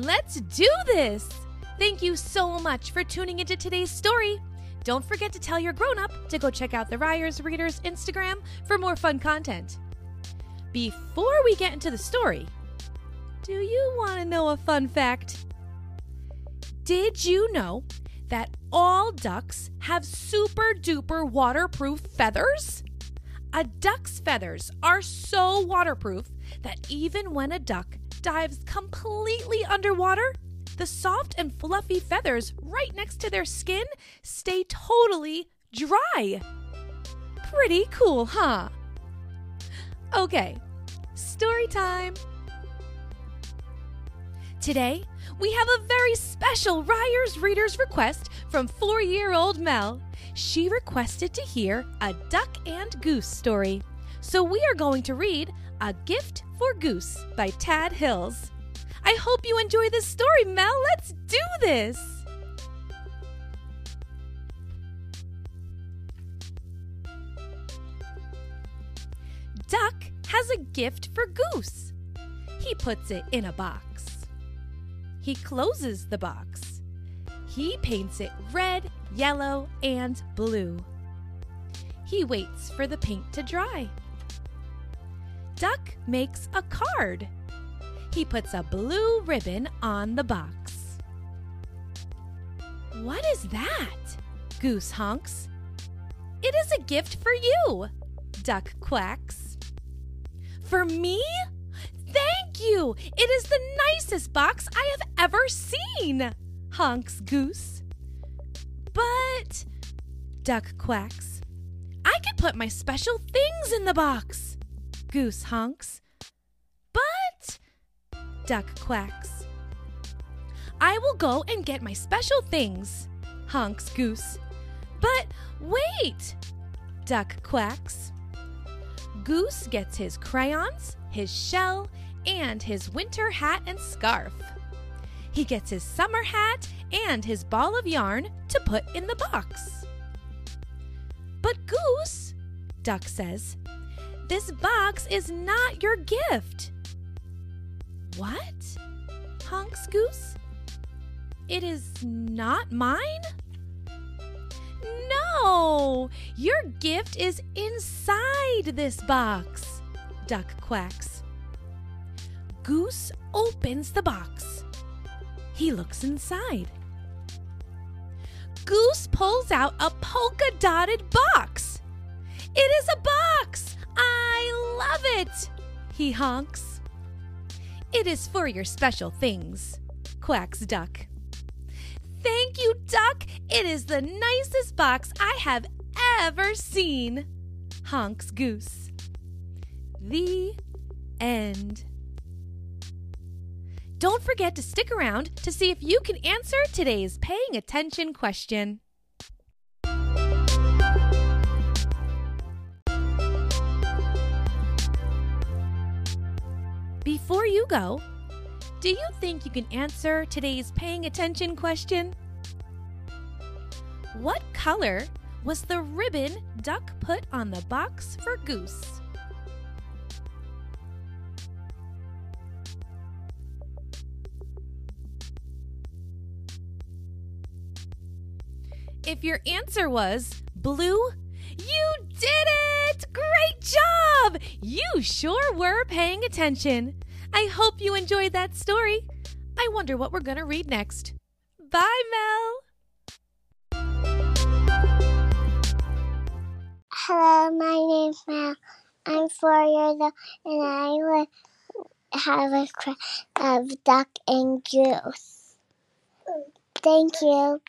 Let's do this! Thank you so much for tuning into today's story. Don't forget to tell your grown up to go check out the Ryers Readers Instagram for more fun content. Before we get into the story, do you want to know a fun fact? Did you know that all ducks have super duper waterproof feathers? A duck's feathers are so waterproof that even when a duck dives completely underwater, the soft and fluffy feathers right next to their skin stay totally dry. Pretty cool, huh? Okay, story time. Today, we have a very special Ryers Readers request from four year old Mel. She requested to hear a duck and goose story. So we are going to read A Gift for Goose by Tad Hills. I hope you enjoy this story, Mel. Let's do this. Duck has a gift for Goose. He puts it in a box. He closes the box. He paints it red, yellow, and blue. He waits for the paint to dry. Duck makes a card. He puts a blue ribbon on the box. What is that? Goose honks. It is a gift for you, Duck quacks. For me? Thank you! It is the nicest box I have ever seen, honks Goose. But, Duck quacks, I could put my special things in the box, Goose honks. But, Duck quacks, I will go and get my special things, honks Goose. But wait, Duck quacks. Goose gets his crayons, his shell, and his winter hat and scarf. He gets his summer hat and his ball of yarn to put in the box. But Goose, Duck says, this box is not your gift. What? honks Goose. It is not mine? No, your gift is inside this box, Duck quacks. Goose opens the box. He looks inside. Goose pulls out a polka dotted box. It is a box! I love it! He honks. It is for your special things, quacks Duck. Thank you, Duck. It is the nicest box I have ever seen, honks Goose. The end. Don't forget to stick around to see if you can answer today's paying attention question. You go, do you think you can answer today's paying attention question? What color was the ribbon Duck put on the box for Goose? If your answer was blue, you did it! Great job! You sure were paying attention. I hope you enjoyed that story. I wonder what we're going to read next. Bye, Mel. Hello, my name's Mel. I'm four years old and I will have a craft of duck and goose. Thank you.